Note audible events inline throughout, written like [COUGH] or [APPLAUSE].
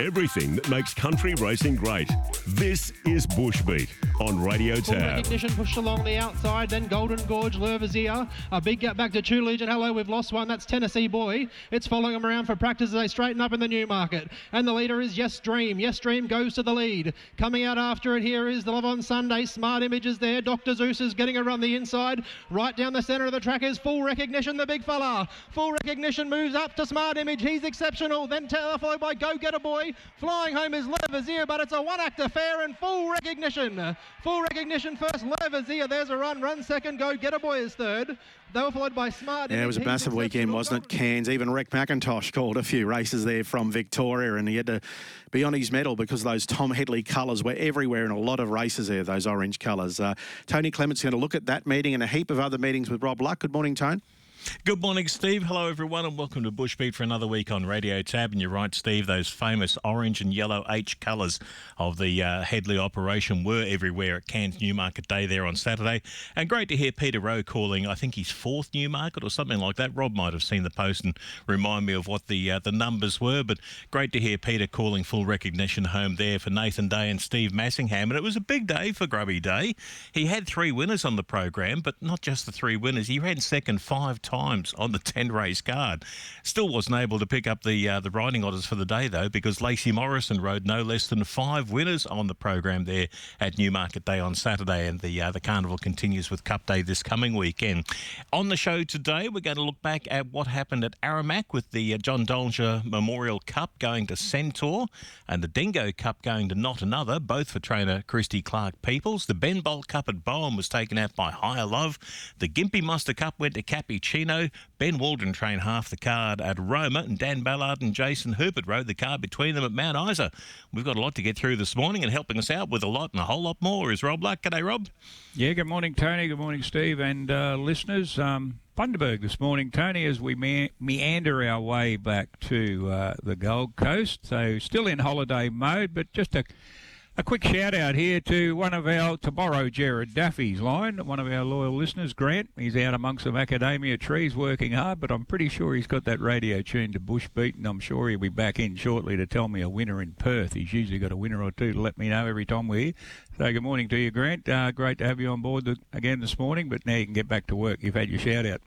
Everything that makes country racing great. This is Bushbeat on Radio Full Tab. recognition pushed along the outside, then Golden Gorge, Lervazier. A big gap back to Two Legion. Hello, we've lost one. That's Tennessee Boy. It's following him around for practice as they straighten up in the new market. And the leader is Yes Dream. Yes Dream goes to the lead. Coming out after it here is the Love on Sunday. Smart Images there. Dr. Zeus is getting a run the inside. Right down the centre of the track is Full Recognition, the big fella. Full Recognition moves up to Smart Image. He's exceptional. Then Taylor followed by Go Get a Boy. Flying home is Lervazier, but it's a one act affair and Full Recognition. Full Recognition first. Lervazier. There's a run. Run second. Go Get a Boy is third. They were followed by Smart Yeah, it was a massive weekend, wasn't it? Cairns, even Rick McIntosh called a few races there from Victoria, and he had to be on his medal because those Tom Headley colours were everywhere in a lot of races there, those orange colours. Uh, Tony Clement's going to look at that meeting and a heap of other meetings with Rob Luck. Good morning, Tone. Good morning, Steve. Hello, everyone, and welcome to Bushbeat for another week on Radio Tab. And you're right, Steve, those famous orange and yellow H colours of the uh, Headley operation were everywhere at Cairns Newmarket Day there on Saturday. And great to hear Peter Rowe calling, I think his fourth Newmarket or something like that. Rob might have seen the post and remind me of what the uh, the numbers were, but great to hear Peter calling full recognition home there for Nathan Day and Steve Massingham. And it was a big day for Grubby Day. He had three winners on the program, but not just the three winners. He ran second five times on the [LAUGHS] 10 race card. Still wasn't able to pick up the uh, the riding orders for the day though, because Lacey Morrison rode no less than five winners on the program there at Newmarket Day on Saturday, and the uh, the carnival continues with Cup Day this coming weekend. On the show today, we're going to look back at what happened at Aramac with the uh, John Dolger Memorial Cup going to Centaur, and the Dingo Cup going to Not Another, both for trainer Christy Clark Peoples. The Ben Bolt Cup at Bowen was taken out by Higher Love. The Gympie Muster Cup went to Cappuccino. Ben Waldron trained half the card at Roma, and Dan Ballard and Jason Herbert rode the card between them at Mount Isa. We've got a lot to get through this morning, and helping us out with a lot and a whole lot more is Rob Luck. G'day, Rob. Yeah, good morning, Tony. Good morning, Steve, and uh, listeners. Um, Bundaberg this morning, Tony, as we me- meander our way back to uh, the Gold Coast. So, still in holiday mode, but just a, a quick shout out here to one of our, to borrow Jared Daffy's line, one of our loyal listeners, Grant. He's out amongst some macadamia trees working hard, but I'm pretty sure he's got that radio tuned to Bushbeat, and I'm sure he'll be back in shortly to tell me a winner in Perth. He's usually got a winner or two to let me know every time we're here. So, good morning to you, Grant. Uh, great to have you on board the, again this morning, but now you can get back to work. You've had your shout out.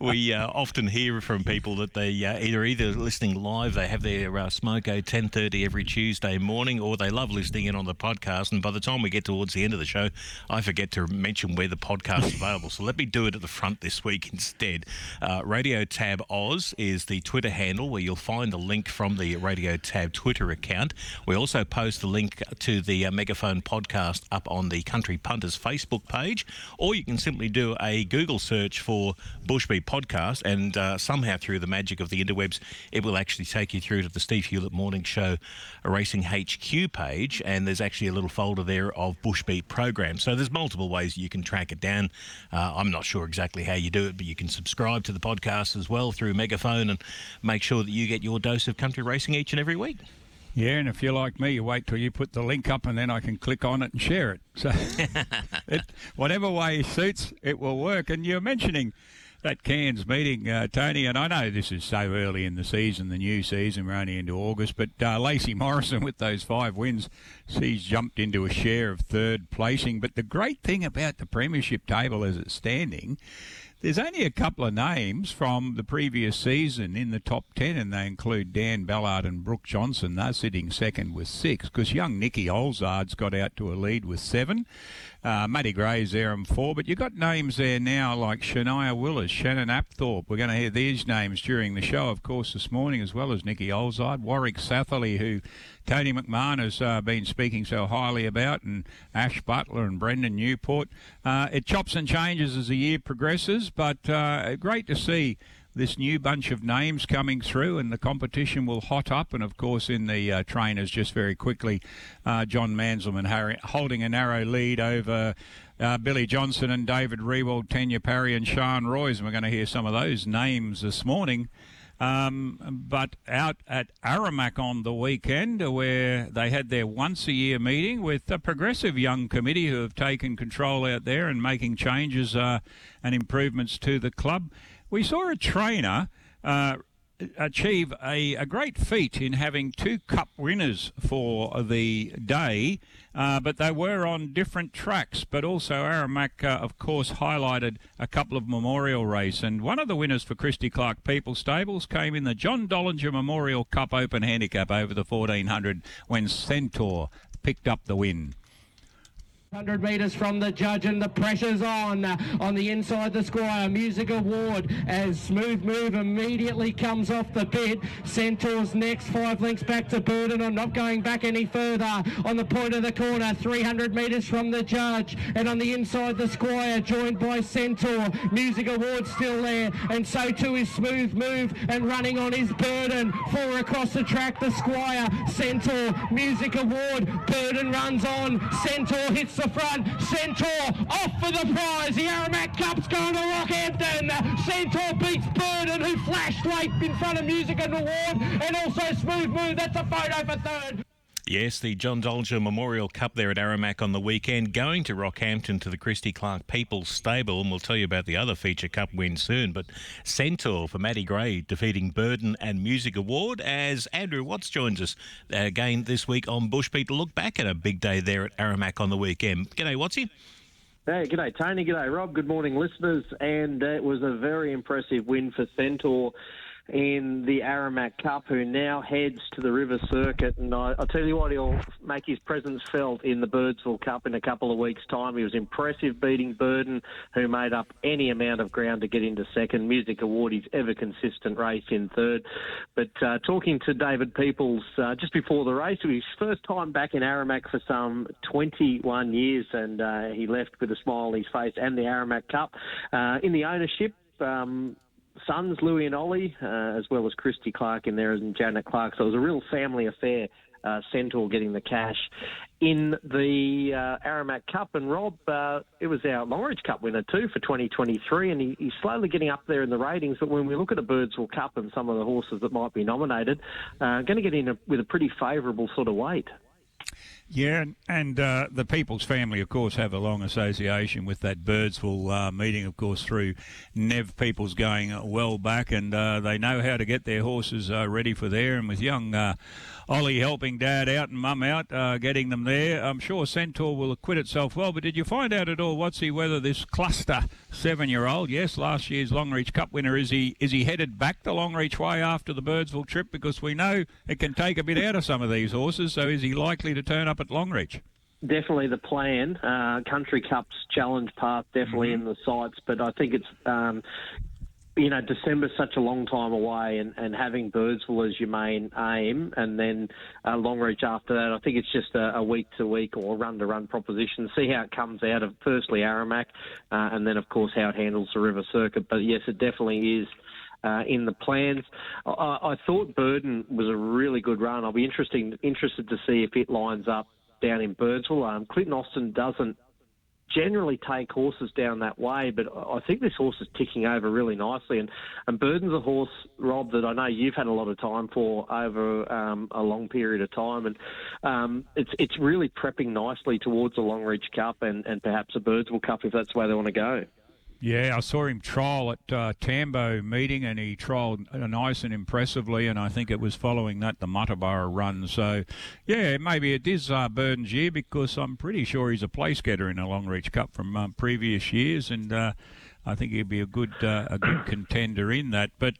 We uh, often hear from people that they uh, either either listening live, they have their uh, smoko ten thirty every Tuesday morning, or they love listening in on the podcast. And by the time we get towards the end of the show, I forget to mention where the podcast is available. So let me do it at the front this week [LAUGHS] instead. Uh, Radio Tab Oz is the Twitter handle where you'll find the link from the Radio Tab Twitter account. We also post the link to the uh, Megaphone podcast up on the Country Punters Facebook page, or you can simply do a Google search for Bushbeat Podcast, and uh, somehow through the magic of the interwebs, it will actually take you through to the Steve Hewlett Morning Show Racing HQ page, and there's actually a little folder there of Bushbeat programs. So there's multiple ways you can track it down. Uh, I'm not sure exactly how you do it, but you can subscribe to the podcast as well through Megaphone and make sure that you get your dose of country racing each and every week. Yeah, and if you're like me, you wait till you put the link up and then I can click on it and share it. So, [LAUGHS] it, whatever way suits, it will work. And you're mentioning that Cairns meeting, uh, Tony, and I know this is so early in the season, the new season, we're only into August, but uh, Lacey Morrison [LAUGHS] with those five wins, she's jumped into a share of third placing. But the great thing about the Premiership table as it's standing, there's only a couple of names from the previous season in the top 10, and they include Dan Ballard and Brooke Johnson. They're sitting second with six because young Nicky Olzard's got out to a lead with seven. Uh, Matty Gray's there in four, but you've got names there now like Shania Willis, Shannon Apthorpe. We're going to hear these names during the show, of course, this morning, as well as Nicky Olzard, Warwick Satherley, who Tony McMahon has uh, been speaking so highly about, and Ash Butler and Brendan Newport. Uh, it chops and changes as the year progresses, but uh, great to see this new bunch of names coming through, and the competition will hot up. And of course, in the uh, trainers, just very quickly, uh, John Manzelman Harry, holding a narrow lead over uh, Billy Johnson and David Rewald, Tanya Parry, and Sean Royce. And we're going to hear some of those names this morning. Um, but out at Aramac on the weekend, where they had their once a year meeting with a progressive young committee who have taken control out there and making changes uh, and improvements to the club. we saw a trainer. Uh, achieve a, a great feat in having two cup winners for the day, uh, but they were on different tracks. But also, Aramac, uh, of course, highlighted a couple of memorial race, and one of the winners for Christy Clark People Stables came in the John Dollinger Memorial Cup Open Handicap over the 1400 when Centaur picked up the win. 100 metres from the judge and the pressure's on. On the inside the squire music award. As smooth move immediately comes off the bit centaur's next five links back to burden. I'm not going back any further. On the point of the corner 300 metres from the judge. And on the inside the squire joined by centaur. Music award still there. And so too is smooth move and running on his burden. Four across the track the squire centaur. Music award burden runs on. Centaur hits the front. Centaur off for the prize. The Aramac Cup's going to Rockhampton. Centaur beats Burden, who flashed late in front of Music and Reward, and also Smooth Move. That's a photo for third. Yes, the John Dolger Memorial Cup there at Aramac on the weekend, going to Rockhampton to the Christy Clark People's Stable, and we'll tell you about the other feature cup win soon. But Centaur for Matty Gray defeating Burden and Music Award as Andrew Watts joins us again this week on Bushbeat to look back at a big day there at Aramac on the weekend. G'day, Wattsy. Hey, g'day Tony, g'day Rob, good morning listeners, and uh, it was a very impressive win for Centaur in the Aramac Cup, who now heads to the River Circuit. And I, will tell you what, he'll make his presence felt in the Birdsville Cup in a couple of weeks' time. He was impressive beating Burden, who made up any amount of ground to get into second. Music Award, his ever consistent race in third. But uh, talking to David Peoples uh, just before the race, it was his first time back in Aramac for some 21 years, and uh, he left with a smile on his face and the Aramac Cup. Uh, in the ownership, um, sons, Louis and Ollie, uh, as well as Christy Clark in there and Janet Clark. So it was a real family affair. Uh, Centaur getting the cash in the uh, Aramac Cup. And Rob, uh, it was our Longreach Cup winner too for 2023, and he, he's slowly getting up there in the ratings. But when we look at the Birdsville Cup and some of the horses that might be nominated, uh, going to get in a, with a pretty favourable sort of weight. Yeah, and, and uh, the People's family, of course, have a long association with that Birdsville uh, meeting, of course, through Nev People's going well back, and uh, they know how to get their horses uh, ready for there. And with young uh, Ollie helping Dad out and Mum out, uh, getting them there, I'm sure Centaur will acquit itself well. But did you find out at all, what's he, whether this cluster seven-year-old, yes, last year's Longreach Cup winner, is he is he headed back the Longreach way after the Birdsville trip? Because we know it can take a bit out of some of these horses. So is he likely to turn up? up at Longreach? Definitely the plan. Uh, Country Cup's challenge path definitely mm-hmm. in the sights, but I think it's um, you know, December's such a long time away, and, and having Birdsville as your main aim, and then uh, Longreach after that, I think it's just a, week to week or run to run proposition. See how it comes out of firstly Aramac, uh, and then of course how it handles the River Circuit. But yes, it definitely is. Uh, in the plans. I, I, thought Burden was a really good run. I'll be interesting interested to see if it lines up down in Birdsville. Um, Clinton Austin doesn't generally take horses down that way, but I think this horse is ticking over really nicely. And, and Burden's a horse, Rob, that I know you've had a lot of time for over um, a long period of time, and um, it's it's really prepping nicely towards a Longreach Cup and, and perhaps a Birdsville Cup if that's where they want to go. Yeah, I saw him trial at uh, Tambo meeting, and he trialled nice and impressively. And I think it was following that the Muttaburra run. So, yeah, maybe it is uh, Burden's year because I'm pretty sure he's a place getter in a Longreach Cup from um, previous years, and uh, I think he'd be a good uh, a good contender in that. But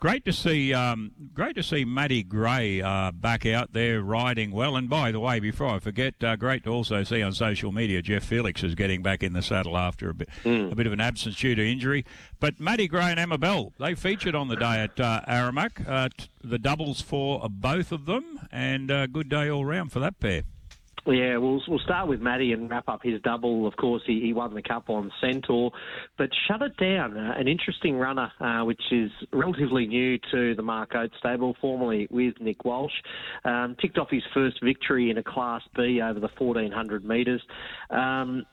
great to see, um, great to see Matty Gray uh, back out there riding well. And by the way, before I forget, uh, great to also see on social media Jeff Felix is getting back in the saddle after a bit, mm. a bit of an absence due to injury. But Matty Gray and Emma Bell, they featured on the day at uh, Aramac. Uh, t- the doubles for both of them, and a uh, good day all round for that pair. Yeah, we'll we'll start with Matty and wrap up his double. Of course, he, he won the cup on Centaur, but shut it down. Uh, an interesting runner, uh, which is relatively new to the Mark Oates stable, formerly with Nick Walsh. Um, ticked off his first victory in a Class B over the 1400 metres. Um,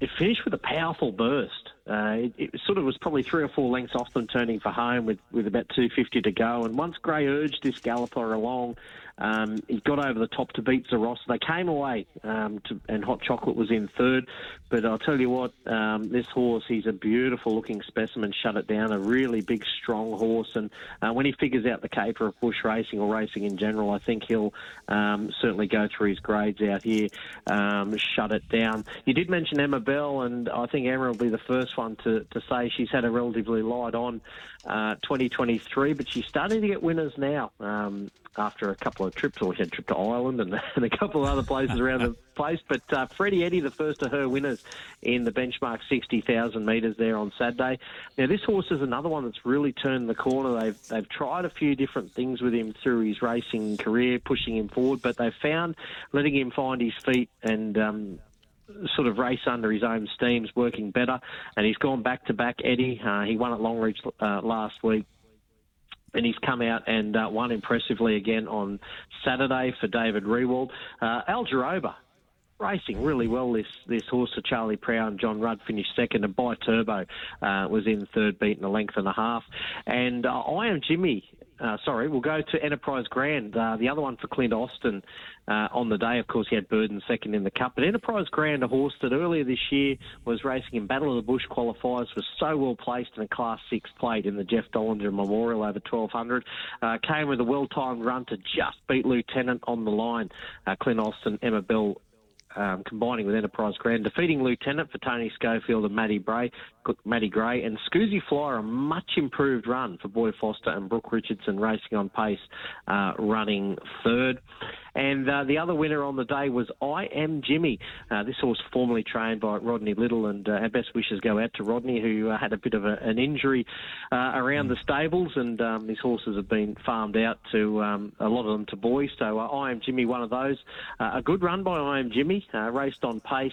it finished with a powerful burst. Uh, it, it sort of was probably three or four lengths off them turning for home with, with about 250 to go. And once Gray urged this galloper along, um, he got over the top to beat Zaros. They came away, um, to, and Hot Chocolate was in third. But I'll tell you what, um, this horse, he's a beautiful looking specimen. Shut it down, a really big, strong horse. And uh, when he figures out the caper of bush racing or racing in general, I think he'll um, certainly go through his grades out here. Um, shut it down. You did mention Emma Bell, and I think Emma will be the first one to, to say she's had a relatively light on uh, 2023, but she's starting to get winners now. Um, after a couple of trips, or she had a trip to Ireland and, [LAUGHS] and a couple of other places around the [LAUGHS] place. But uh, Freddie Eddie, the first of her winners in the benchmark 60,000 metres there on Saturday. Now, this horse is another one that's really turned the corner. They've, they've tried a few different things with him through his racing career, pushing him forward, but they've found letting him find his feet and um, sort of race under his own steam's working better, and he's gone back to back. Eddie, uh, he won at Longreach uh, last week. And he's come out and uh, won impressively again on Saturday for David Rewald. Uh, Algeroba, racing really well. This this horse for Charlie Prow and John Rudd finished second, and By Turbo uh, was in third, beaten a length and a half. And uh, I am Jimmy. Uh, sorry, we'll go to Enterprise Grand, uh, the other one for Clint Austin uh, on the day. Of course, he had Burden second in the Cup. But Enterprise Grand, a horse that earlier this year was racing in Battle of the Bush qualifiers, was so well placed in a Class 6 plate in the Jeff Dollinger Memorial over 1200. Uh, came with a well timed run to just beat Lieutenant on the line. Clint Austin, Emma Bell, um, combining with Enterprise Grand, defeating Lieutenant for Tony Schofield and Matty Bray, Matty Gray, and Scoozy Flyer, a much improved run for Boy Foster and Brooke Richardson racing on pace, uh, running third. And uh, the other winner on the day was I Am Jimmy. Uh, this horse formerly trained by Rodney Little, and uh, our best wishes go out to Rodney, who uh, had a bit of a, an injury uh, around the stables, and um, his horses have been farmed out to um, a lot of them to boys. So I Am Jimmy, one of those. a good run by I Am Jimmy, raced on pace,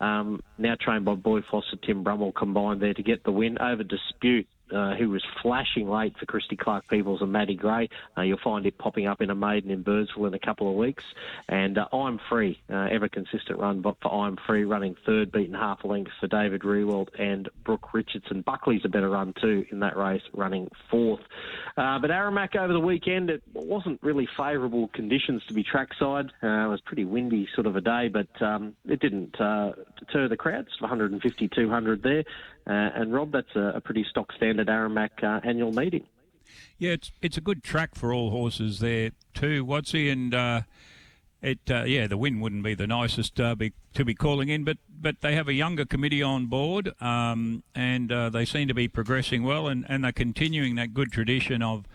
um, now trained by Boy Foster, Tim Brummel combined there to get the win over Dispute uh, who was flashing late for Christy Clark Peoples and Matty Gray. Uh, you'll find it popping up in a maiden in Birdsville in a couple of weeks. And uh, I'm Free, uh, ever consistent run but for I'm Free, running third, beaten half a length for David Rewald and Brooke Richardson. Buckley's a better run too in that race, running fourth. Uh, but Aramac over the weekend, it wasn't really favourable conditions to be trackside. It was pretty windy sort of a day, but um, it didn't deter the crowds. 150, 200 there. Uh, and Rob, that's a, a, pretty stock standard Aramac uh, annual meeting. Yeah, it's it's a good track for all horses there too, Watsy, and uh, it yeah the win wouldn't be the nicest be, to be calling in, but but they have a younger committee on board, um, and they seem to be progressing well, and, and they're continuing that good tradition of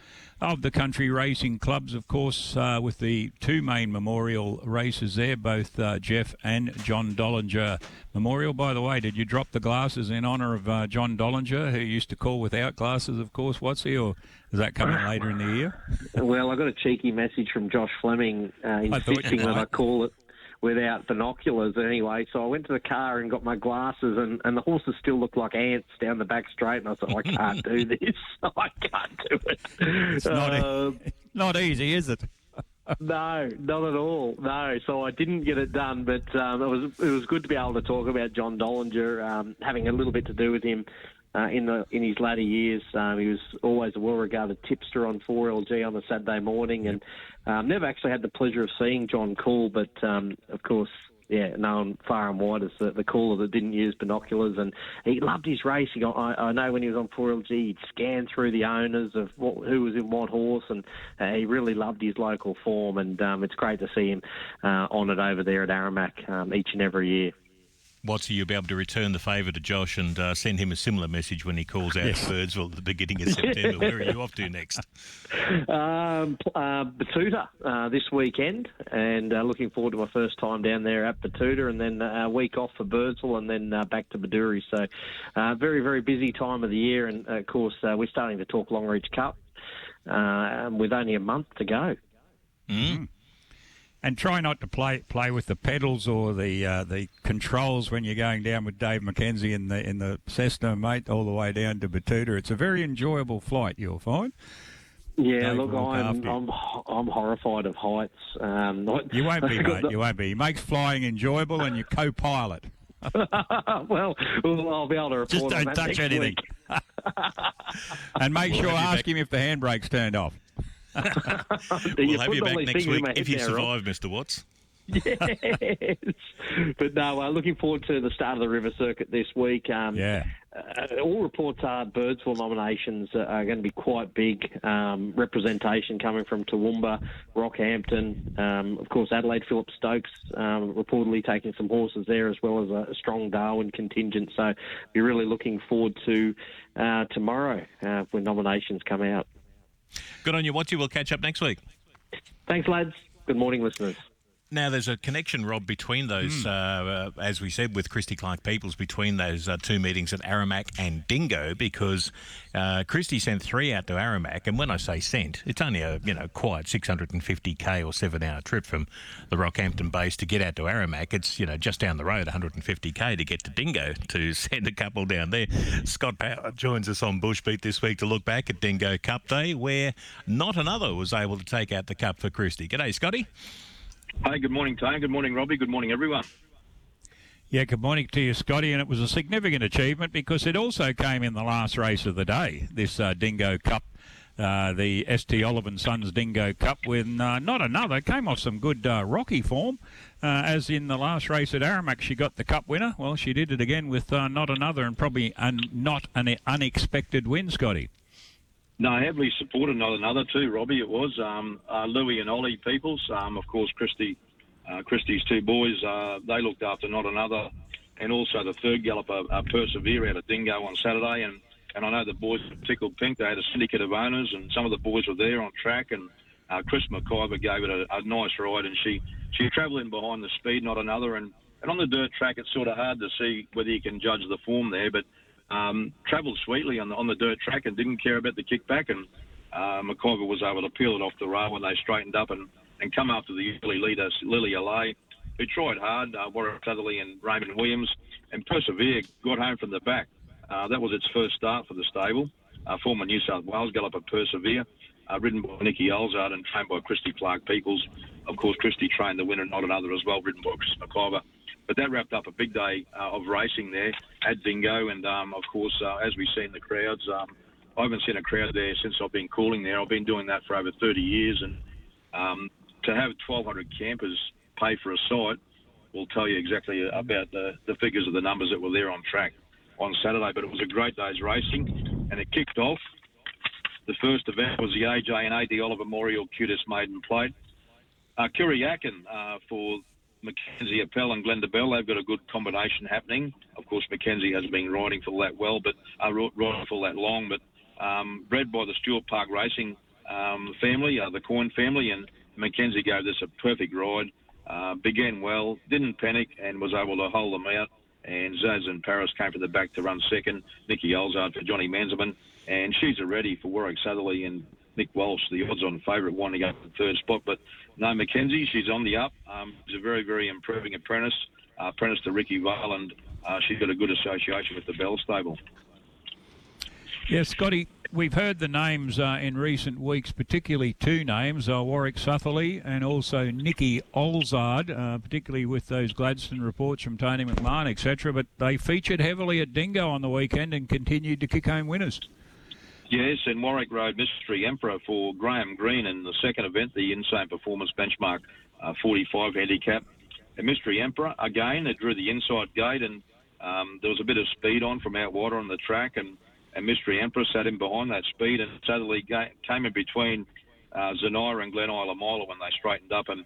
of the country racing clubs, of course, uh, with the two main memorial races there, both uh, Jeff and John Dollinger Memorial. By the way, did you drop the glasses in honour of uh, John Dollinger, who used to call without glasses, of course, what's he, or is that coming later in the year? [LAUGHS] Well, I got a cheeky message from Josh Fleming uh, insisting that I call it without binoculars anyway. So I went to the car and got my glasses, and, and the horses still looked like ants down the back straight. And I thought, I can't do [LAUGHS] this. [LAUGHS] I can't do it. It's not, uh, [LAUGHS] not easy, is it? no, not at all. No, so I didn't get it done, but um, it was it was good to be able to talk about John Dollinger, um, having a little bit to do with him uh, in the in his latter years. Um, he was always a well-regarded tipster on 4LG on a Saturday morning, and um, never actually had the pleasure of seeing John Cool, but um, of course. Yeah, known far and wide as the, the cooler that didn't use binoculars, and he loved his racing. I, I know when he was on 4LG, he'd scan through the owners of what, who was in what horse, and uh, he really loved his local form. And um, it's great to see him uh, honoured over there at Aramac um, each and every year. Watsy, you'll be able to return the favour to Josh and uh, send him a similar message when he calls out yes. Birdsville at the beginning of [LAUGHS] September. Where are you off to next? Um, uh, Betoota uh, this weekend, and uh, looking forward to my first time down there at Betoota, and then uh, a week off for Birdsville, and then uh, back to Bedourie. So, uh, very, very busy time of the year, and of course, we're starting to talk Longreach Cup with only a month to go. Mm and try not to play play with the pedals or the uh, the controls when you're going down with Dave McKenzie in the in the Cessna, mate, all the way down to Betoota. It's a very enjoyable flight, you'll find. Yeah, Dave look, I'm, I'm I'm horrified of heights. Um, [LAUGHS] you won't be, [LAUGHS] mate. You won't be. He makes flying enjoyable, and you co-pilot. [LAUGHS] well, well, I'll be able to report Just don't touch anything. and make We'll sure ask back. him if the handbrake's turned off. [LAUGHS] We'll have you back next week if you survive, Mr. Watts. [LAUGHS] yes. But no, uh, looking forward to the start of the River Circuit this week. Um, Yeah. uh, all reports are Birdsville nominations are going to be quite big. Um, representation coming from Toowoomba, Rockhampton, um, of course Adelaide Phillip Stokes um, reportedly taking some horses there as well as a, a strong Darwin contingent. So we're really looking forward to uh, tomorrow uh, when nominations come out. Good on you, Wattsy. We'll catch up next week. Thanks, lads. Good morning, listeners. Now, there's a connection, Rob, between those, uh, uh, as we said, with Christy Clark Peoples, between those uh, two meetings at Aramac and Dingo, because uh, Christy sent three out to Aramac, and when I say sent, it's only a you know quiet 650k or seven-hour trip from the Rockhampton base to get out to Aramac. It's you know just down the road, 150k to get to Dingo to [LAUGHS] send a couple down there. Scott Power joins us on Bushbeat this week to look back at Dingo Cup Day, where not another was able to take out the cup for Christy. G'day, Scotty. Hi, good morning, Tone. Good morning, Robbie. Good morning, everyone. Yeah, good morning to you, Scotty. And it was a significant achievement because it also came in the last race of the day, this uh, Dingo Cup, uh, the ST Olive and Sons Dingo Cup, with uh, not another, came off some good uh, rocky form. Uh, as in the last race at Aramac, she got the cup winner. Well, she did it again with uh, not another and probably an, not an unexpected win, Scotty. No, heavily supported, not another too, Robbie. It was um, uh, and Ollie Peoples. Um, of course, Christy, uh, Christy's two boys. Uh, they looked after not another, and also the third galloper, uh, Persevere out of Dingo on Saturday. And, and I know the boys tickled pink. They had a syndicate of owners, and some of the boys were there on track. And uh, Chris McIver gave it a, a nice ride, and she she travelled in behind the speed, not another. And and on the dirt track, it's sort of hard to see whether you can judge the form there, but um, travelled sweetly on the on the dirt track and didn't care about the kickback. And uh, McIver was able to peel it off the rail when they straightened up and, and come after the early leader, Lily Allay, who tried hard, uh, Sutherley and Raymond Williams, and Persevere got home from the back. Uh, that was its first start for the stable. Uh, former New South Wales galloper Persevere, uh, ridden by Nicky Olzard and trained by Christy Clark Peoples. Of course, Christy trained the winner, not another, as well, ridden by Chris McIver. But that wrapped up a big day uh, of racing there at Dingo, and um, of course, uh, as we've seen the crowds, um, I haven't seen a crowd there since I've been calling there. I've been doing that for over 30 years, and um, to have 1,200 campers pay for a site will tell you exactly about the, the figures of the numbers that were there on track on Saturday. But it was a great day's racing, and it kicked off. The first event was the AJ and AD Oliver Memorial QTIS Maiden Plate. Uh, uh, for Mackenzie Appel and Glenda Bell, they've got a good combination happening. Of course, Mackenzie has been riding for that well, but uh, ri- riding for that long. But um, bred by the Stewart Park Racing um, family, uh, the Coin family, and Mackenzie gave this a perfect ride. Uh, began well, didn't panic, and was able to hold them out. And Zaz and Paris came from the back to run second. Nikki Olzard for Johnny Manzelman, and she's a ready for Warwick Southerly and Nick Walsh, the odds-on favourite, winding up in third spot. But no, Mackenzie, she's on the up. Um, she's a very, very improving apprentice. Uh, apprentice to Ricky Vale, uh, she's got a good association with the Bell stable. Yeah, Scotty, we've heard the names uh, in recent weeks, particularly two names, uh, Warwick Sutherley and also Nikki Olzard, uh, particularly with those Gladstone reports from Tony McMahon, etc. But they featured heavily at Dingo on the weekend and continued to kick home winners. Yes, and Warwick Road Mystery Emperor for Graham Green in the second event, the Insane Performance Benchmark uh, 45 handicap. And Mystery Emperor, again, it drew the inside gate and um, there was a bit of speed on from out on the track and, and Mystery Emperor sat in behind that speed and suddenly came in between uh, Zanira and Glen Isla Mila when they straightened up and,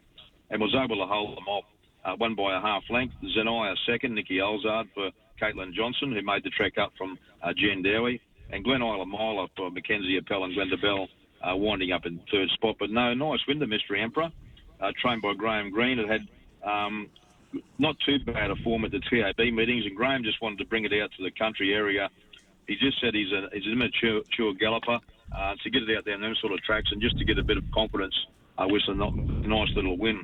and was able to hold them off. Uh, won by a half length. Zanaya second, Nikki Olzard for Caitlin Johnson, who made the trek up from uh, Jandowae and Glen Isla Mile for Mackenzie Appel and Glenda Bell uh, winding up in third spot. But no, nice win, the Mystery Emperor, uh, trained by Graham Green. It had um, not too bad a form at the TAB meetings, and Graham just wanted to bring it out to the country area. He just said he's, a, he's an immature galloper uh, to get it out there on them sort of tracks and just to get a bit of confidence uh, with a nice little win.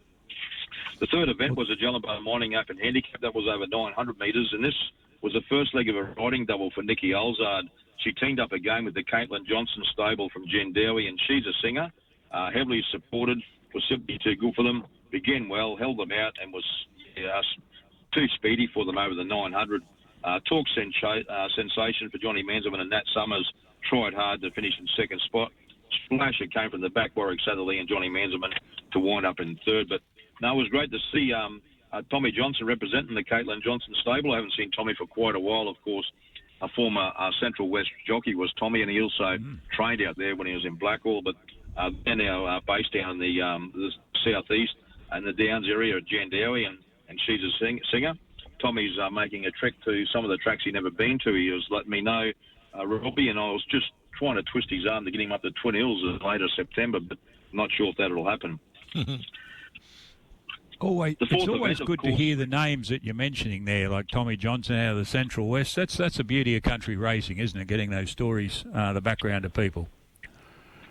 The third event was a Jellinbah Mining Open Handicap. That was over 900 metres, and this was the first leg of a riding double for Nikki Olzard. She teamed up again with the Caitlin Johnson stable from Jandowae, and she's a singer, uh, heavily supported, was simply too good for them. Began well, held them out, and was yeah, too speedy for them over the 900. Uh, talk uh, sensation for Johnny Manzelman and Nat Summers tried hard to finish in second spot. Splasher came from the back, Warwick Satherley and Johnny Manzelman to wind up in third. But no, it was great to see um, uh, Tommy Johnson representing the Caitlin Johnson stable. I haven't seen Tommy for quite a while, of course. A former uh, Central West jockey was Tommy, and he also trained out there when he was in Blackall. But uh, they're now uh, based down in the, um, the southeast and the Downs area at Jandowae, and, and she's a sing- singer. Tommy's uh, making a trek to some of the tracks he'd never been to. He was letting me know, uh, Robbie, and I was just trying to twist his arm to get him up to Twin Hills in later September, but I'm not sure if that'll happen. [LAUGHS] Always, The it's always event, good to hear the names that you're mentioning there, like Tommy Johnson out of the Central West. That's that's the beauty of country racing, isn't it? Getting those stories, uh, the background of people.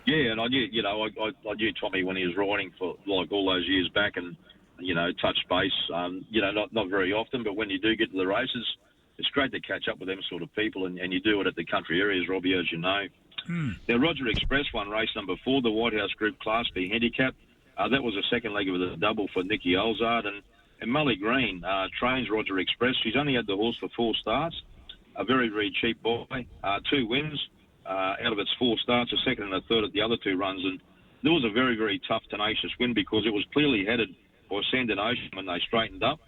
Yeah, and I knew, you know, I, I, I knew Tommy when he was riding for like all those years back, and you know, touch base. Um, you know, not not very often, but when you do get to the races, it's great to catch up with them sort of people, and, and you do it at the country areas, Robbie, as you know. Now, Roger Express won race number four, the White House Group Class B handicap. Uh, that was a second leg of the double for Nicky Olzard and and Molly Green uh, trains Roger Express. She's only had the horse for four starts. A very very cheap boy, uh, two wins uh, out of its four starts, a second and a third at the other two runs, and there was a very very tough tenacious win because it was clearly headed by Sandon Ocean when they straightened up,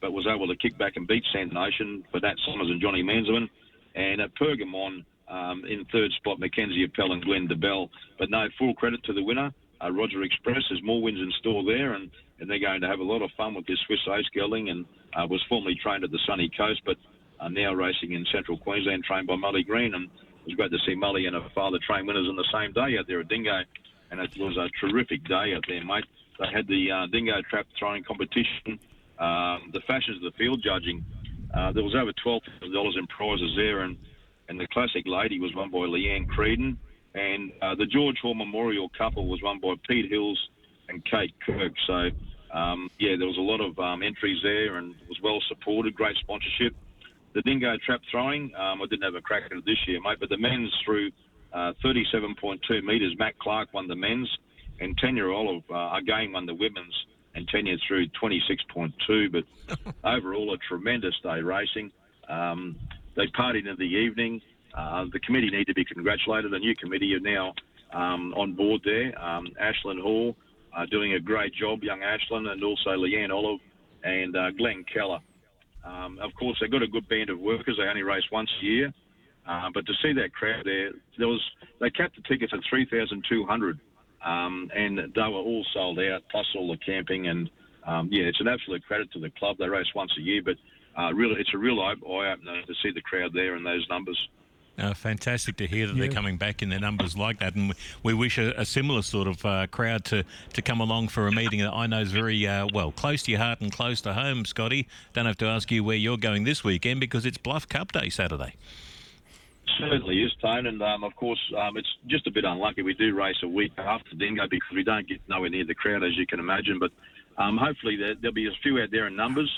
but was able to kick back and beat Sandon Ocean for Nat Summers and Johnny Manzelman. And at Pergamon, um, in third spot, Mackenzie Appel and Glenda Bell. But no, full credit to the winner, uh, Roger Express. There's more wins in store there, and, and they're going to have a lot of fun with this Swiss Ace gelding and uh, was formerly trained at the Sunny Coast, but uh, now racing in central Queensland, trained by Mully Green. And it was great to see Mully and her father train winners on the same day out there at Dingo. And it was a terrific day out there, mate. They had the uh, Dingo trap throwing competition, um, the fashions of the field judging. Uh, there was over twelve thousand dollars in prizes there, and, and the classic lady was won by Leanne Creedon, and uh, the George Hall Memorial Couple was won by Pete Hills and Kate Kirk. So um, yeah, there was a lot of um, entries there, and it was well supported. Great sponsorship. The Dingo trap throwing, um, I didn't have a crack at it this year, mate, but the men's through uh, 37.2 metres. Matt Clark won the men's, and Tanya Olive uh, again won the women's, and Tanya through 26.2. But [LAUGHS] overall, a tremendous day racing. Um, they partied in the evening. Uh, the committee need to be congratulated. The new committee are now um, on board there. Um, Ashlyn Hall uh, doing a great job, young Ashlyn, and also Leanne Olive and uh, Glenn Keller. Um, of course, they've got a good band of workers. They only race once a year. Uh, but to see that crowd there, there was they capped the tickets at 3,200, um, and they were all sold out, plus all the camping. And um, yeah, it's an absolute credit to the club. They race once a year, but uh, really, it's a real eye opener to see the crowd there and those numbers. Uh, fantastic to hear that they're coming back in their numbers like that, and we wish a, a similar sort of uh, crowd to, to come along for a meeting that I know is very uh, well close to your heart and close to home, Scotty. Don't have to ask you where you're going this weekend because it's Bluff Cup Day Saturday. Certainly is, Tone, and um, of course um, it's just a bit unlucky. We do race a week after Dingo because we don't get nowhere near the crowd, as you can imagine. But um, hopefully there, there'll be a few out there in numbers.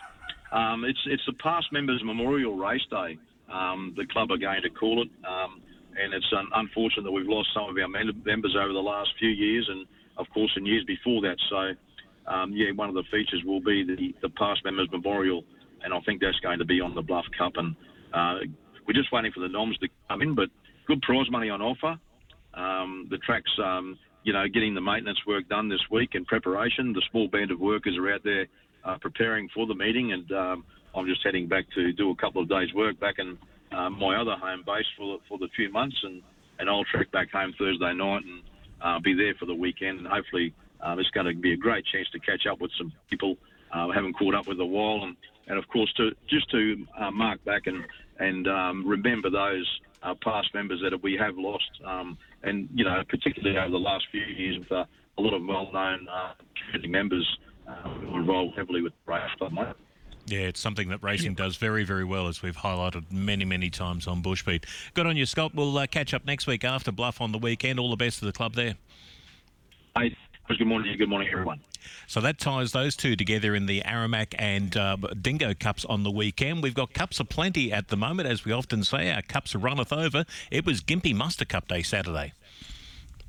Um, it's it's the past members' Memorial Race Day. Um, the club are going to call it, um, and it's un- unfortunate that we've lost some of our mem- members over the last few years, and of course in years before that. So, um, yeah, one of the features will be the, the past members' memorial, and I think that's going to be on the Bluff Cup. And uh, we're just waiting for the noms to come in, but good prize money on offer. Um, the track's, um, you know, getting the maintenance work done this week in preparation. The small band of workers are out there uh, preparing for the meeting, and um, I'm just heading back to do a couple of days' work back in um, my other home base for for the few months, and and I'll trek back home Thursday night and uh, be there for the weekend, and hopefully um, it's going to be a great chance to catch up with some people uh, haven't caught up with a while, and and of course to just to uh, mark back and and um, remember those uh, past members that we have lost, um, and you know particularly over the last few years with uh, a lot of well-known uh, community members uh, involved heavily with the race. Yeah, it's something that racing does very, very well, as we've highlighted many, many times on Bushbeat. Good on you, Scott. We'll uh, catch up next week after Bluff on the weekend. All the best to the club there. Hey, good morning to you. Good morning, everyone. So that ties those two together in the Aramac and uh, Dingo Cups on the weekend. We've got cups aplenty at the moment, as we often say. Our cups runneth over. It was Gympie Muster Cup Day Saturday.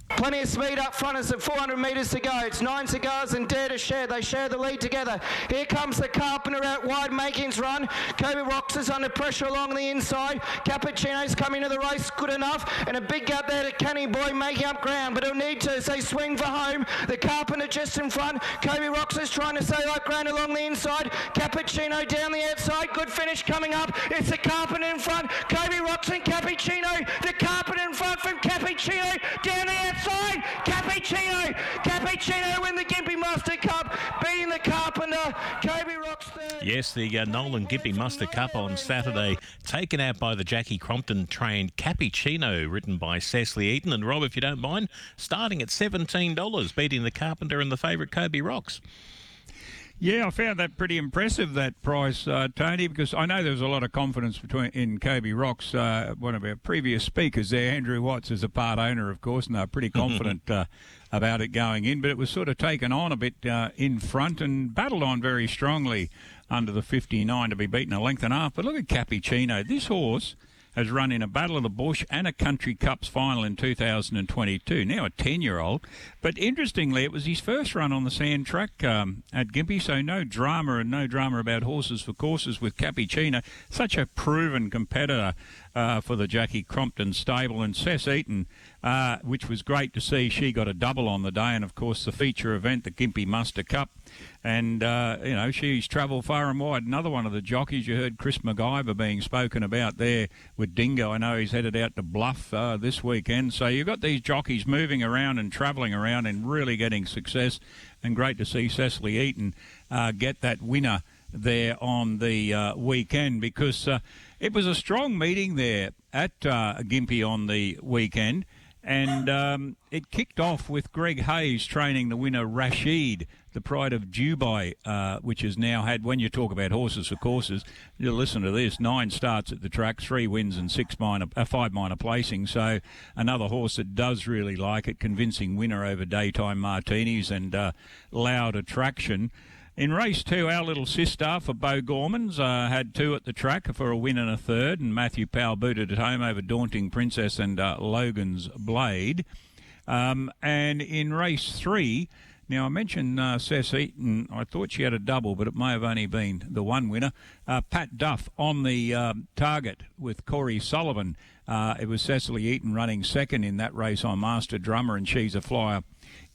Plenty of speed up front as at 400 metres to go. It's Nine Cigars and Dare to Share. They share the lead together. Here comes the Carpenter out wide, Makings run. Kobe Rocks is under pressure along the inside. Cappuccino's coming to the race, good enough. And a big gap there to Canny Boy making up ground, but he'll need to as they swing for home. The Carpenter just in front. Kobe Rocks is trying to stay like ground along the inside. Cappuccino down the outside. Good finish coming up. It's the Carpenter in front. Kobe Rocks and Cappuccino. The Carpenter in front from Cappuccino down the outside. Cappuccino. Cappuccino win the Gympie Muster Cup, beating the Carpenter. Kobe Rocks third. Yes, the uh, Nolan Gympie Muster Cup on Saturday, taken out by the Jackie Crompton trained Cappuccino, written by Cecily Eaton. And Rob, if you don't mind, starting at $17, beating the Carpenter and the favourite Kobe Rocks. Yeah, I found that pretty impressive, that price, uh, Tony, because I know there was a lot of confidence between in Kobe Rocks. Uh, one of our previous speakers there, Andrew Watts, is a part owner, of course, and they're pretty [LAUGHS] confident uh, about it going in. But it was sort of taken on a bit uh, in front and battled on very strongly under the 59 to be beaten a length and a half. But look at Cappuccino. This horse has run in a Battle of the Bush and a Country Cups final in 2022. Now a 10 year old. But interestingly, it was his first run on the sand track um, at Gympie, so no drama and no drama about horses for courses with Cappuccino. Such a proven competitor uh, for the Jackie Crompton stable. And Cess Eaton, uh, which was great to see, she got a double on the day. And of course, the feature event, the Gympie Muster Cup. And, uh, you know, she's travelled far and wide. Another one of the jockeys, you heard Chris McIver being spoken about there with Dingo. I know he's headed out to Bluff uh, this weekend. So you've got these jockeys moving around and travelling around and really getting success. And great to see Cecily Eaton uh, get that winner there on the uh, weekend because uh, it was a strong meeting there at uh, Gympie on the weekend. And um, it kicked off with Greg Hayes training the winner Rashid, the pride of Dubai, uh, which has now had, when you talk about horses for courses, you listen to this: nine starts at the track, three wins, and six minor, uh, five minor placings. So another horse that does really like it, convincing winner over Daytime Martinis and uh, loud attraction. In race two, our little sister for Bo Gormans uh, had two at the track for a win and a third, and Matthew Powell booted at home over Daunting Princess and uh, Logan's Blade. Um, and in race three, now I mentioned uh, Cess Eaton. I thought she had a double, but it may have only been the one winner. Uh, Pat Duff on the um, target with Corey Sullivan. Uh, it was Cecily Eaton running second in that race on Master Drummer, and she's a flyer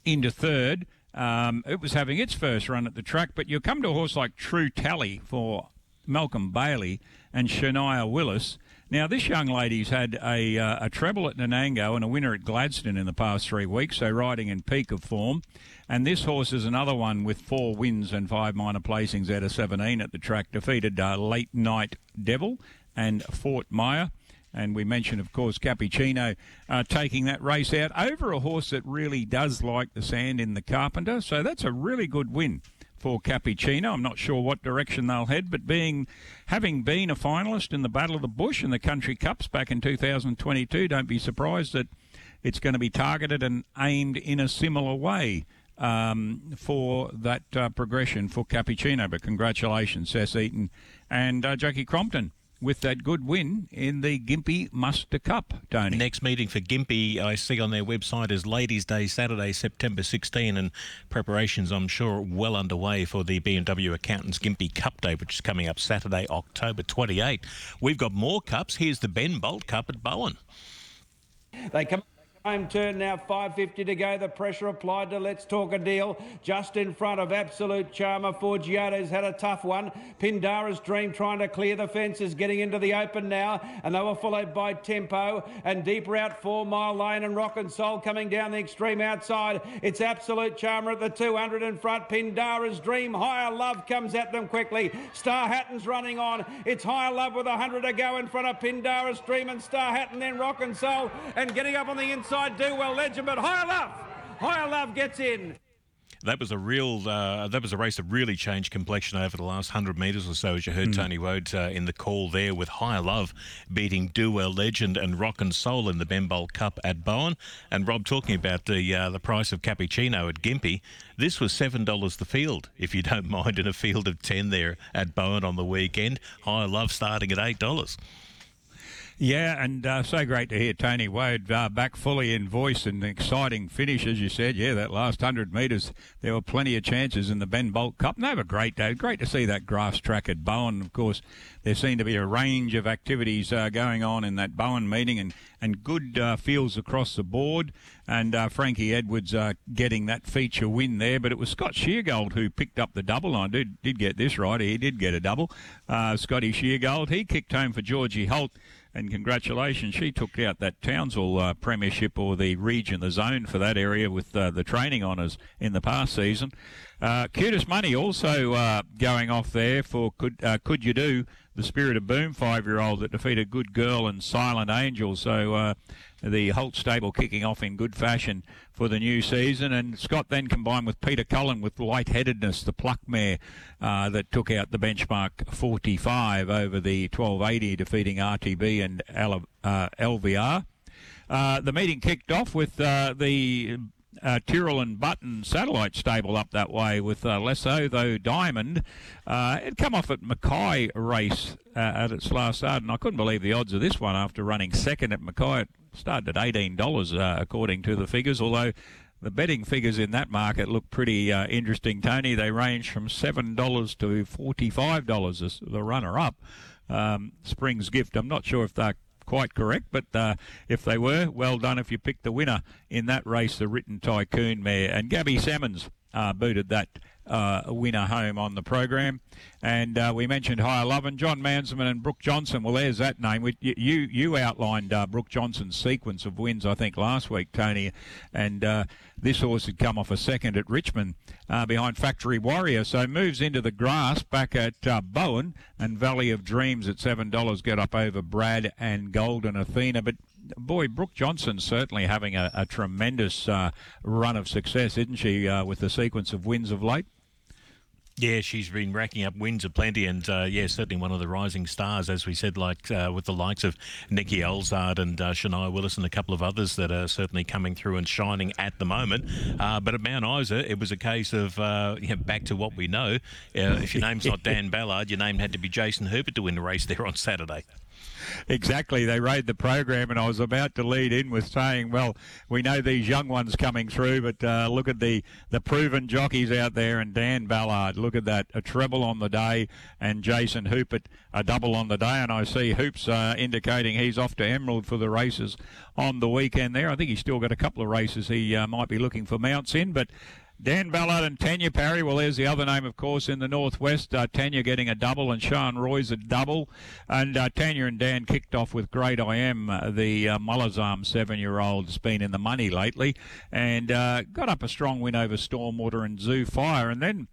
into third. Um, it was having its first run at the track, but you come to a horse like True Tally for Malcolm Bailey and Shania Willis. Now, this young lady's had a, uh, a treble at Nanango and a winner at Gladstone in the past three weeks, so riding in peak of form. And this horse is another one with four wins and five minor placings out of 17 at the track. Defeated uh, Late Night Devil and Fort Myer. And we mentioned, of course, Cappuccino uh, taking that race out over a horse that really does like the sand in the Carpenter. So that's a really good win for Cappuccino. I'm not sure what direction they'll head, but being having been a finalist in the Battle of the Bush and the Country Cups back in 2022, don't be surprised that it's going to be targeted and aimed in a similar way. Um, for that uh, progression for Cappuccino, but congratulations, Cess Eaton and uh, Jackie Crompton with that good win in the Gympie Muster Cup, Tony. Next meeting for Gympie, I see on their website, is Ladies' Day, Saturday, September 16, and preparations, I'm sure, well underway for the BMW Accountants Gympie Cup Day, which is coming up Saturday, October 28. We've got more cups. Here's the Ben Bolt Cup at Bowen. They come. Home turn now, 5.50 to go. The pressure applied to Let's Talk a Deal. Just in front of Absolute Charmer. Forgiato's had a tough one. Pindara's Dream trying to clear the fences, getting into the open now. And they were followed by Tempo and deeper out Four Mile Lane and Rock and Soul coming down the extreme outside. It's Absolute Charmer at the 200 in front. Pindara's Dream. Higher Love comes at them quickly. Star Hatton's running on. It's Higher Love with 100 to go in front of Pindara's Dream and Star Hatton, then Rock and Soul. And getting up on the inside inside do well legend, but Higher Love, Higher Love gets in. That was a real. Uh, that was a race that really changed complexion over the last hundred metres or so, as you heard mm. Tony Wade uh, in the call there, with Higher Love beating Do Well Legend and Rock and Soul in the Ben Bolt Cup at Bowen. And Rob talking about the uh, the price of Cappuccino at Gympie. This was seven dollars the field, if you don't [LAUGHS] mind, in a field of ten there at Bowen on the weekend. Higher Love starting at eight dollars. Yeah, and uh, so great to hear Tony Wade uh, back fully in voice and exciting finish, as you said. Yeah, that last 100 metres, there were plenty of chances in the Ben Bolt Cup. And they a great day. Great to see that grass track at Bowen. Of course, there seemed to be a range of activities uh, going on in that Bowen meeting and, and good uh, fields across the board. And uh, Frankie Edwards uh, getting that feature win there. But it was Scott Sheargold who picked up the double. I did, did get this right. He did get a double. Scotty Sheargold. He kicked home for Georgie Holt and congratulations, she took out that Townsville uh, Premiership or the region, the zone for that area with uh, the training honours in the past season. Uh, QTIS money also uh, going off there for could uh, could you do the Spirit of Boom five year old that defeated Good Girl and Silent Angel. So uh, the Holt stable kicking off in good fashion for the new season. And Scott then combined with Peter Cullen with lightheadedness, the pluck mare uh, that took out the benchmark 45 over the 1280, defeating RTB and L- uh, LVR. Uh, the meeting kicked off with uh, the uh, Tyrrell and Button satellite stable up that way with uh, Lesso, though Diamond. Uh, it come off at Mackay race uh, at its last start, and I couldn't believe the odds of this one after running second at Mackay. It started at $18 uh, according to the figures, although the betting figures in that market look pretty uh, interesting, Tony. They range from $7 to $45 as the runner up. Um, Spring's Gift, I'm not sure if they're quite correct, but uh, if they were, well done if you picked the winner in that race, the Written Tycoon mare. And Gabby Salmons uh, booted that uh, winner home on the program. And uh, we mentioned Higher Love and John Mansman and Brooke Johnson. Well, there's that name. We, you you outlined uh, Brooke Johnson's sequence of wins, I think, last week, Tony. And uh, this horse had come off a second at Richmond uh, behind Factory Warrior. So moves into the grass back at uh, Bowen and Valley of Dreams at $7 get up over Brad and Golden Athena. But boy, Brooke Johnson certainly having a, a tremendous uh, run of success, isn't she, uh, with the sequence of wins of late? Yeah, she's been racking up wins aplenty, and uh, yeah, certainly one of the rising stars, as we said, like uh, with the likes of Nikki Olzard and uh, Shania Willis and a couple of others that are certainly coming through and shining at the moment. Uh, but at Mount Isa, it was a case of uh, you know, back to what we know. Uh, if your name's not [LAUGHS] Dan Ballard, your name had to be Jason Huppatz to win the race there on Saturday exactly. They rode the program, and I was about to lead in with saying, well, we know these young ones coming through, but uh, look at the, the proven jockeys out there, and Dan Ballard, look at that, a treble on the day, and Jason Huppatz, a double on the day, and I see Hoops uh, indicating he's off to Emerald for the races on the weekend there. I think he's still got a couple of races he uh, might be looking for mounts in, but Dan Ballard and Tanya Parry. Well, there's the other name, of course, in the Northwest. Uh, Tanya getting a double and Sean Roy's a double. And uh, Tanya and Dan kicked off with Great I Am, uh, the uh, Mullazarm seven-year-old has been in the money lately and uh, got up a strong win over Stormwater and Zoo Fire. And then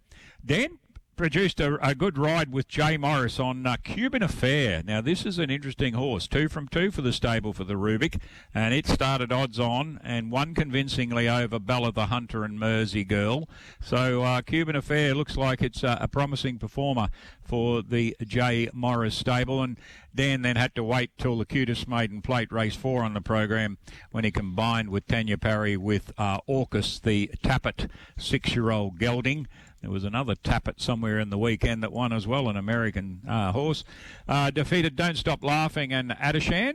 Dan produced a, a, good ride with Jay Morris on uh, Cuban Affair. Now, this is an interesting horse. Two from two for the stable for the Rubik, and it started odds on and won convincingly over Bella the Hunter and Mersey Girl. So, uh, Cuban Affair looks like it's uh, a promising performer for the Jay Morris stable. And Dan then had to wait till the cutest maiden plate race four on the program when he combined with Tanya Parry with uh, Orcus, the Tapit six year old gelding. There was another Tapit somewhere in the weekend that won as well, an American uh, horse. Uh, defeated Don't Stop Laughing and Adishan.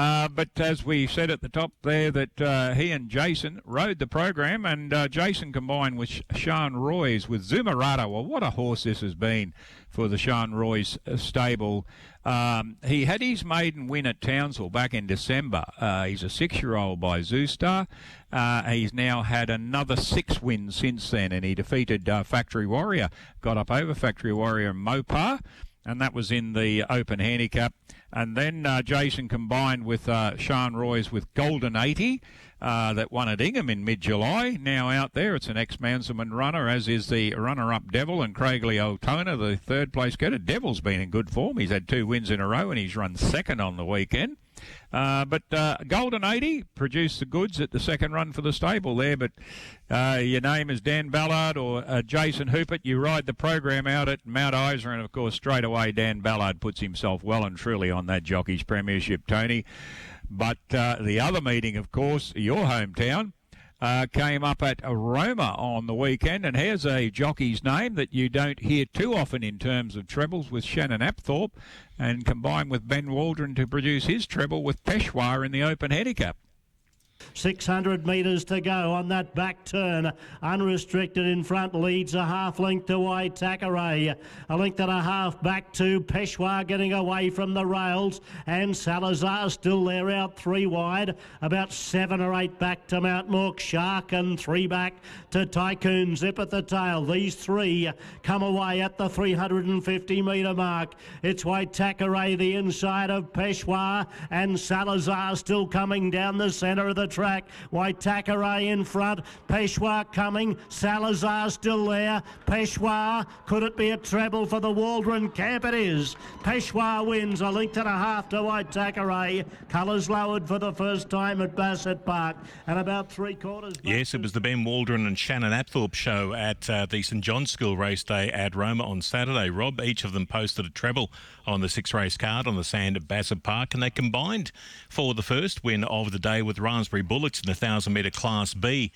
Uh, but as we said at the top there, that uh, he and Jason rode the program, and uh, Jason combined with Sean Roy's with Zumarata. Well, what a horse this has been for the Sean Roy's uh, stable. Um, he had his maiden win at Townsville back in December. Uh, he's a six-year-old by Zoostar. He's now had another six wins since then, and he defeated Factory Warrior, got up over Factory Warrior and Mopar, and that was in the Open Handicap. And then uh, Jason combined with uh, Sean Roy's with Golden 80 uh, that won at Ingham in mid-July. Now out there, it's an ex-Manzelman runner, as is the runner-up Devil and Craigley Altona, the third place getter. Devil's been in good form. He's had two wins in a row and he's run second on the weekend. Uh, but uh, Golden 80 produced the goods at the second run for the stable there. But uh, your name is Dan Ballard or uh, Jason Huppatz. You ride the program out at Mount Isa, and of course, straight away, Dan Ballard puts himself well and truly on that Jockey's Premiership, Tony. But uh, the other meeting, of course, your hometown, uh, came up at Roma on the weekend. And here's a jockey's name that you don't hear too often in terms of trebles with Shannon Apthorpe and combined with Ben Waldron to produce his treble with Peshawar in the Open Handicap. 600 metres to go on that back turn. Unrestricted in front leads a half length to Waitakaray. A length and a half back to Peshawar getting away from the rails. And Salazar still there out three wide. About seven or eight back to Mount Mork Shark and three back to Tycoon Zip at the tail. These three come away at the 350 metre mark. It's Waitakaray the inside of Peshawar and Salazar still coming down the centre of the track. Waitakaray in front. Peshawar coming. Salazar still there. Peshawar. Could it be a treble for the Waldron camp? It is. Peshawar wins a length and a half to Waitakaray. Colours lowered for the first time at Bassett Park. And about three quarters. Yes, it was the Ben Waldron and Shannon Apthorpe show at uh, the St John's School race day at Roma on Saturday. Rob, each of them posted a treble on the six race card on the sand at Bassett Park, and they combined for the first win of the day with Bullets in the 1,000 metre Class B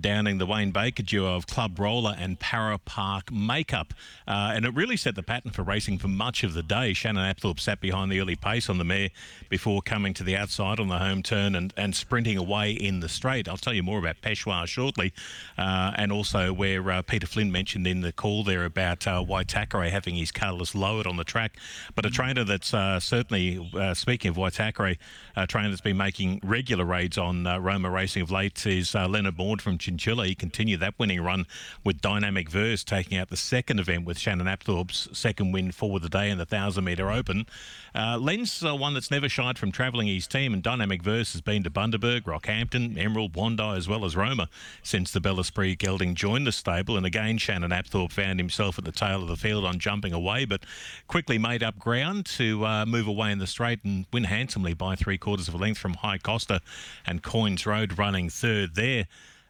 downing the Wayne Baker duo of Club Roller and Para Park Makeup. Uh, and it really set the pattern for racing for much of the day. Shannon Apthorpe sat behind the early pace on the mare before coming to the outside on the home turn and, and sprinting away in the straight. I'll tell you more about Peshawar shortly, uh, and also where uh, Peter Flynn mentioned in the call there about uh, Waitakaray having his colours lowered on the track. But a trainer that's uh, certainly, uh, speaking of Waitakaray, a trainer that's been making regular raids on uh, Roma Racing of late is Leonard Maud from Chinchilla. He continued that winning run with Dynamic Verse, taking out the second event with Shannon Apthorpe's second win for the day in the 1,000 metre open. Uh, Len's uh, one that's never shied from travelling his team, and Dynamic Verse has been to Bundaberg, Rockhampton, Emerald, Bondi, as well as Roma since the Bel Esprit gelding joined the stable. And again, Shannon Apthorpe found himself at the tail of the field on jumping away, but quickly made up ground to uh, move away in the straight and win handsomely by three quarters of a length from High Costa and Coins Road running third there.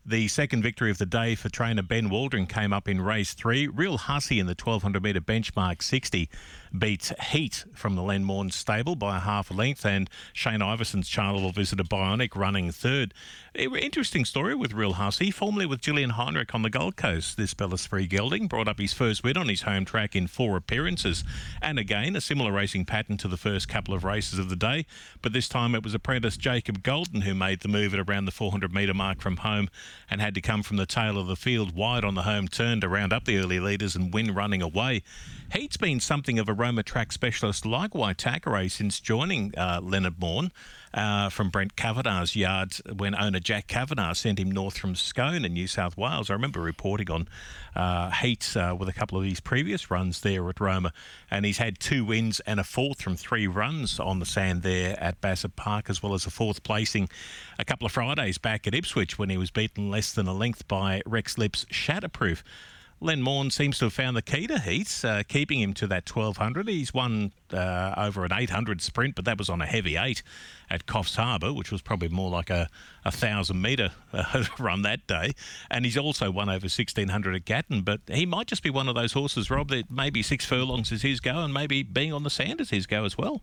The second victory of the day for trainer Ben Waldron came up in race three. Real Hussy in the 1200 metre benchmark 60 beats Heat from the Lenmorne stable by a half length, and Shane Iverson's Charleville visitor Bionic running third. Eh, interesting story with Real Hussey, formerly with Gillian Heinrich on the Gold Coast. This Bel Esprit Gelding brought up his first win on his home track in four appearances, and again a similar racing pattern to the first couple of races of the day, but this time it was apprentice Jacob Golden who made the move at around the 400 metre mark from home and had to come from the tail of the field wide on the home turn to round up the early leaders and win running away. Heat's been something of a Roma track specialist like Waitakaray since joining uh, Leonard Morn uh, from Brent Cavanagh's yard when owner Jack Kavanagh sent him north from Scone in New South Wales. I remember reporting on uh, Heat uh, with a couple of his previous runs there at Roma, and he's had two wins and a fourth from three runs on the sand there at Bassett Park, as well as a fourth placing a couple of Fridays back at Ipswich when he was beaten less than a length by Rex Lips Shatterproof. Len Morn seems to have found the key to Heats, uh, keeping him to that 1200. He's won uh, over an 800 sprint, but that was on a heavy eight at Coffs Harbour, which was probably more like a, a thousand metre uh, [LAUGHS] run that day. And he's also won over 1600 at Gatton, but he might just be one of those horses, Rob, that maybe six furlongs is his go and maybe being on the sand is his go as well.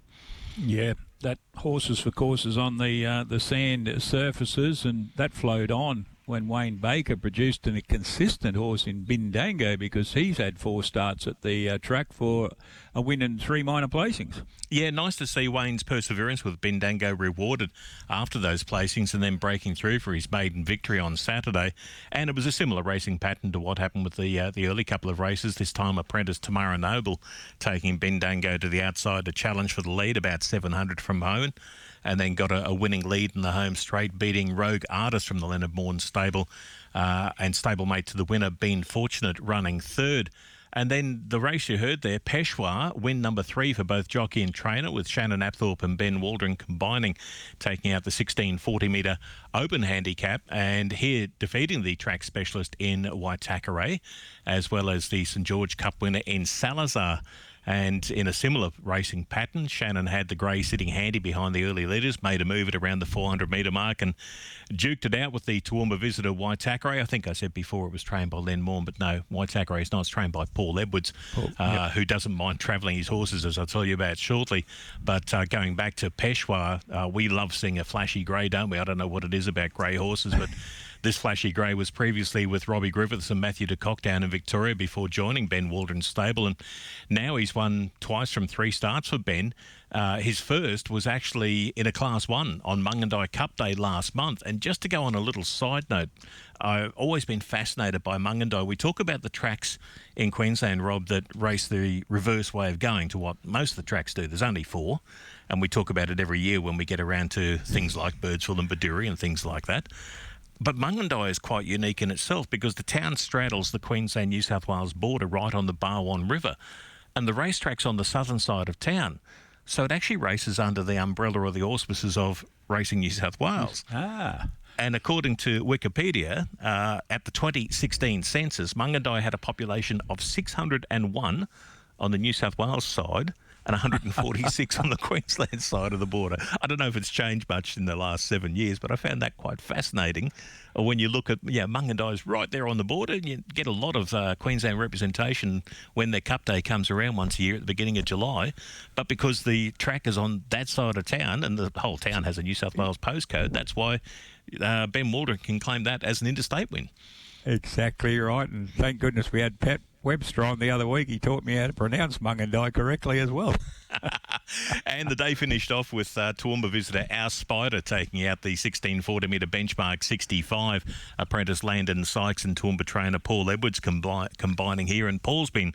Yeah, that horses for courses on the uh, the sand surfaces, and that flowed on when Wayne Baker produced a consistent horse in Bindango because he's had four starts at the uh, track for a win and three minor placings. Yeah, nice to see Wayne's perseverance with Bindango rewarded after those placings and then breaking through for his maiden victory on Saturday. And it was a similar racing pattern to what happened with the uh, the early couple of races. This time, apprentice Tamara Noble taking Bindango to the outside to challenge for the lead about 700 from home and then got a, a, winning lead in the home straight, beating Rogue Artist from the Leonard Morn stable, uh, and stablemate to the winner, Been Fortunate, running third. And then the race you heard there, Peshawar, win number three for both jockey and trainer, with Shannon Apthorpe and Ben Waldron combining, taking out the 1640 metre open handicap, and here defeating the track specialist in Waitakaray, as well as the St George Cup winner in Salazar. And in a similar racing pattern, Shannon had the grey sitting handy behind the early leaders, made a move at around the 400 metre mark and duked it out with the Toowoomba visitor Waitakaray. I think I said before it was trained by Len Morn, but no, Waitakaray is not. It's trained by Paul Edwards, Paul, uh, yep. who doesn't mind travelling his horses, as I'll tell you about shortly. But uh, going back to Peshawar, uh, we love seeing a flashy grey, don't we? I don't know what it is about grey horses, but [LAUGHS] This flashy grey was previously with Robbie Griffiths and Matthew de Kock down in Victoria before joining Ben Waldron's stable, and now he's won twice from three starts for Ben. Uh, his first was actually in a Class 1 on Mungindi Cup Day last month. And just to go on a little side note, I've always been fascinated by Mungindi. We talk about the tracks in Queensland, Rob, that race the reverse way of going to what most of the tracks do. There's only four, and we talk about it every year when we get around to things like Birdsville and Bedourie and things like that. But Mungindi is quite unique in itself because the town straddles the Queensland New South Wales border right on the Barwon River, and the racetrack's on the southern side of town. So it actually races under the umbrella or the auspices of Racing New South Wales. [LAUGHS] Ah. And according to Wikipedia, uh, at the 2016 census, Mungindi had a population of 601 on the New South Wales side and 146 on the [LAUGHS] Queensland side of the border. I don't know if it's changed much in the last seven years, but I found that quite fascinating. Uh, When you look at, yeah, Mungindi's right there on the border, and you get a lot of uh, Queensland representation when their Cup Day comes around once a year at the beginning of July. But because the track is on that side of town and the whole town has a New South Wales postcode, that's why uh, Ben Waldron can claim that as an interstate win. Exactly right, and thank goodness we had Pat Webster on the other week. He taught me how to pronounce Mungindi correctly as well. [LAUGHS] and the day finished off with uh, Toowoomba visitor Our Spider taking out the 1640 metre benchmark 65. Apprentice Landon Sykes and Toowoomba trainer Paul Edwards combi- combining here. And Paul's been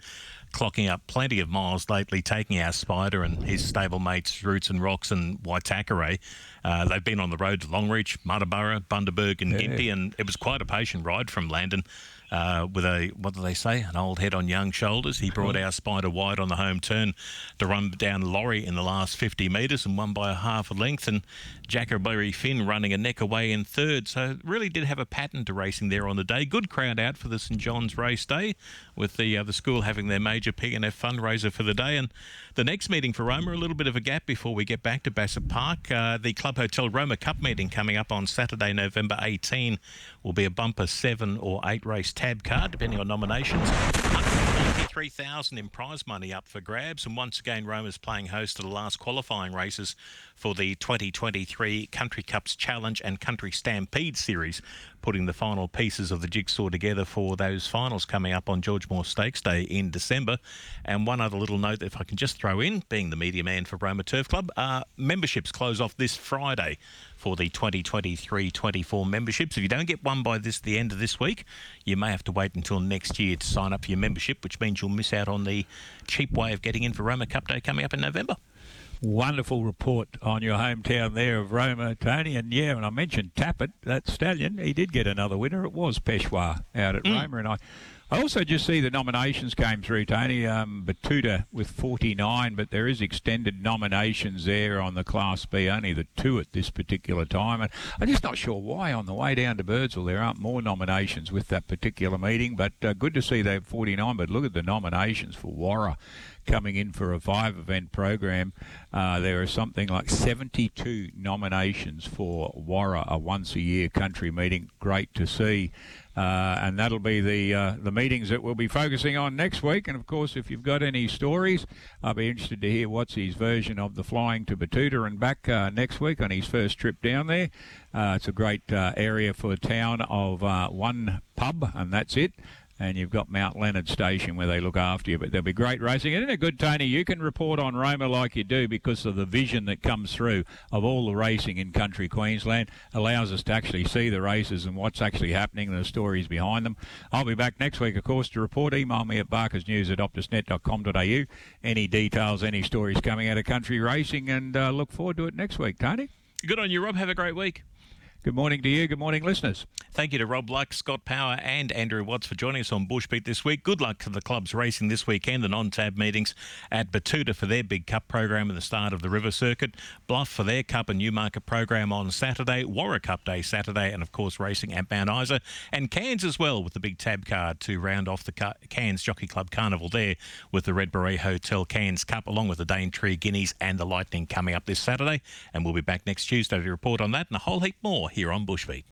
clocking up plenty of miles lately, taking Our Spider and his stablemates Roots and Rocks and Waitakere. Uh, they've been on the road to Longreach, Muttaburra, Bundaberg, and Yeah. Gympie, and it was quite a patient ride from Landon. Uh, with a what do they say? An old head on young shoulders. He brought our spider wide on the home turn to run down Laurie in the last 50 metres and won by a half a length. And Jackerberry Finn running a neck away in third. So really did have a pattern to racing there on the day. Good crowd out for the St John's race day, with the uh, the school having their major P&F fundraiser for the day. And the next meeting for Roma, a little bit of a gap before we get back to Bassett Park. Uh, the Club Hotel Roma Cup meeting coming up on Saturday, November 18, will be a bumper seven or eight race tab card, depending on nominations. 193,000 in prize money up for grabs, and once again, Roma's playing host to the last qualifying races for the 2023 Country Cups Challenge and Country Stampede Series, putting the final pieces of the jigsaw together for those finals coming up on George Moore Stakes Day in December. And one other little note, if I can just throw in, being the media man for Roma Turf Club, uh, memberships close off this Friday for the 2023-24 memberships. If you don't get one by this the end of this week, you may have to wait until next year to sign up for your membership, which means you'll miss out on the cheap way of getting in for Roma Cup Day coming up in November. Wonderful report on your hometown there of Roma, Tony. And yeah, and I mentioned Tapit, that stallion, he did get another winner. It was Peshawar out at Roma. And I, I also just see the nominations came through, Tony. Um, Betoota with 49, but there is extended nominations there on the Class B, only the two at this particular time. And I'm just not sure why on the way down to Birdsville there aren't more nominations with that particular meeting. But uh, good to see they have 49. But look at the nominations for Warra coming in for a five event program. Uh, there are something like 72 nominations for Warra, a once a year country meeting. Great to see. Uh, and that'll be the uh, the meetings that we'll be focusing on next week. And of course, if you've got any stories, I'll be interested to hear what's his version of the flying to Betoota and back uh, next week on his first trip down there. Uh, it's a great uh, area for a town of uh, one pub, and that's it and you've got Mount Leonard Station where they look after you. But there'll be great racing. Isn't it good, Tony? You can report on Roma like you do because of the vision that comes through of all the racing in country Queensland. Allows us to actually see the races and what's actually happening and the stories behind them. I'll be back next week, of course, to report. Email me at barkersnews at optusnet.com.au. Any details, any stories coming out of country racing, and uh, look forward to it next week, Tony. Good on you, Rob. Have a great week. Good morning to you. Good morning, listeners. Thank you to Rob Luck, Scott Power, and Andrew Watts for joining us on Bushbeat this week. Good luck to the clubs racing this weekend, the non-tab meetings at Betoota for their big cup program at the start of the River Circuit, Bluff for their cup and Newmarket program on Saturday, Warra Cup Day Saturday, and of course racing at Mount Isa, and Cairns as well with the big tab card to round off the Ca- Cairns Jockey Club Carnival there with the Red Beret Hotel Cairns Cup, along with the Daintree Guineas and the Lightning coming up this Saturday. And we'll be back next Tuesday to report on that and a whole heap more here on Bushbeat.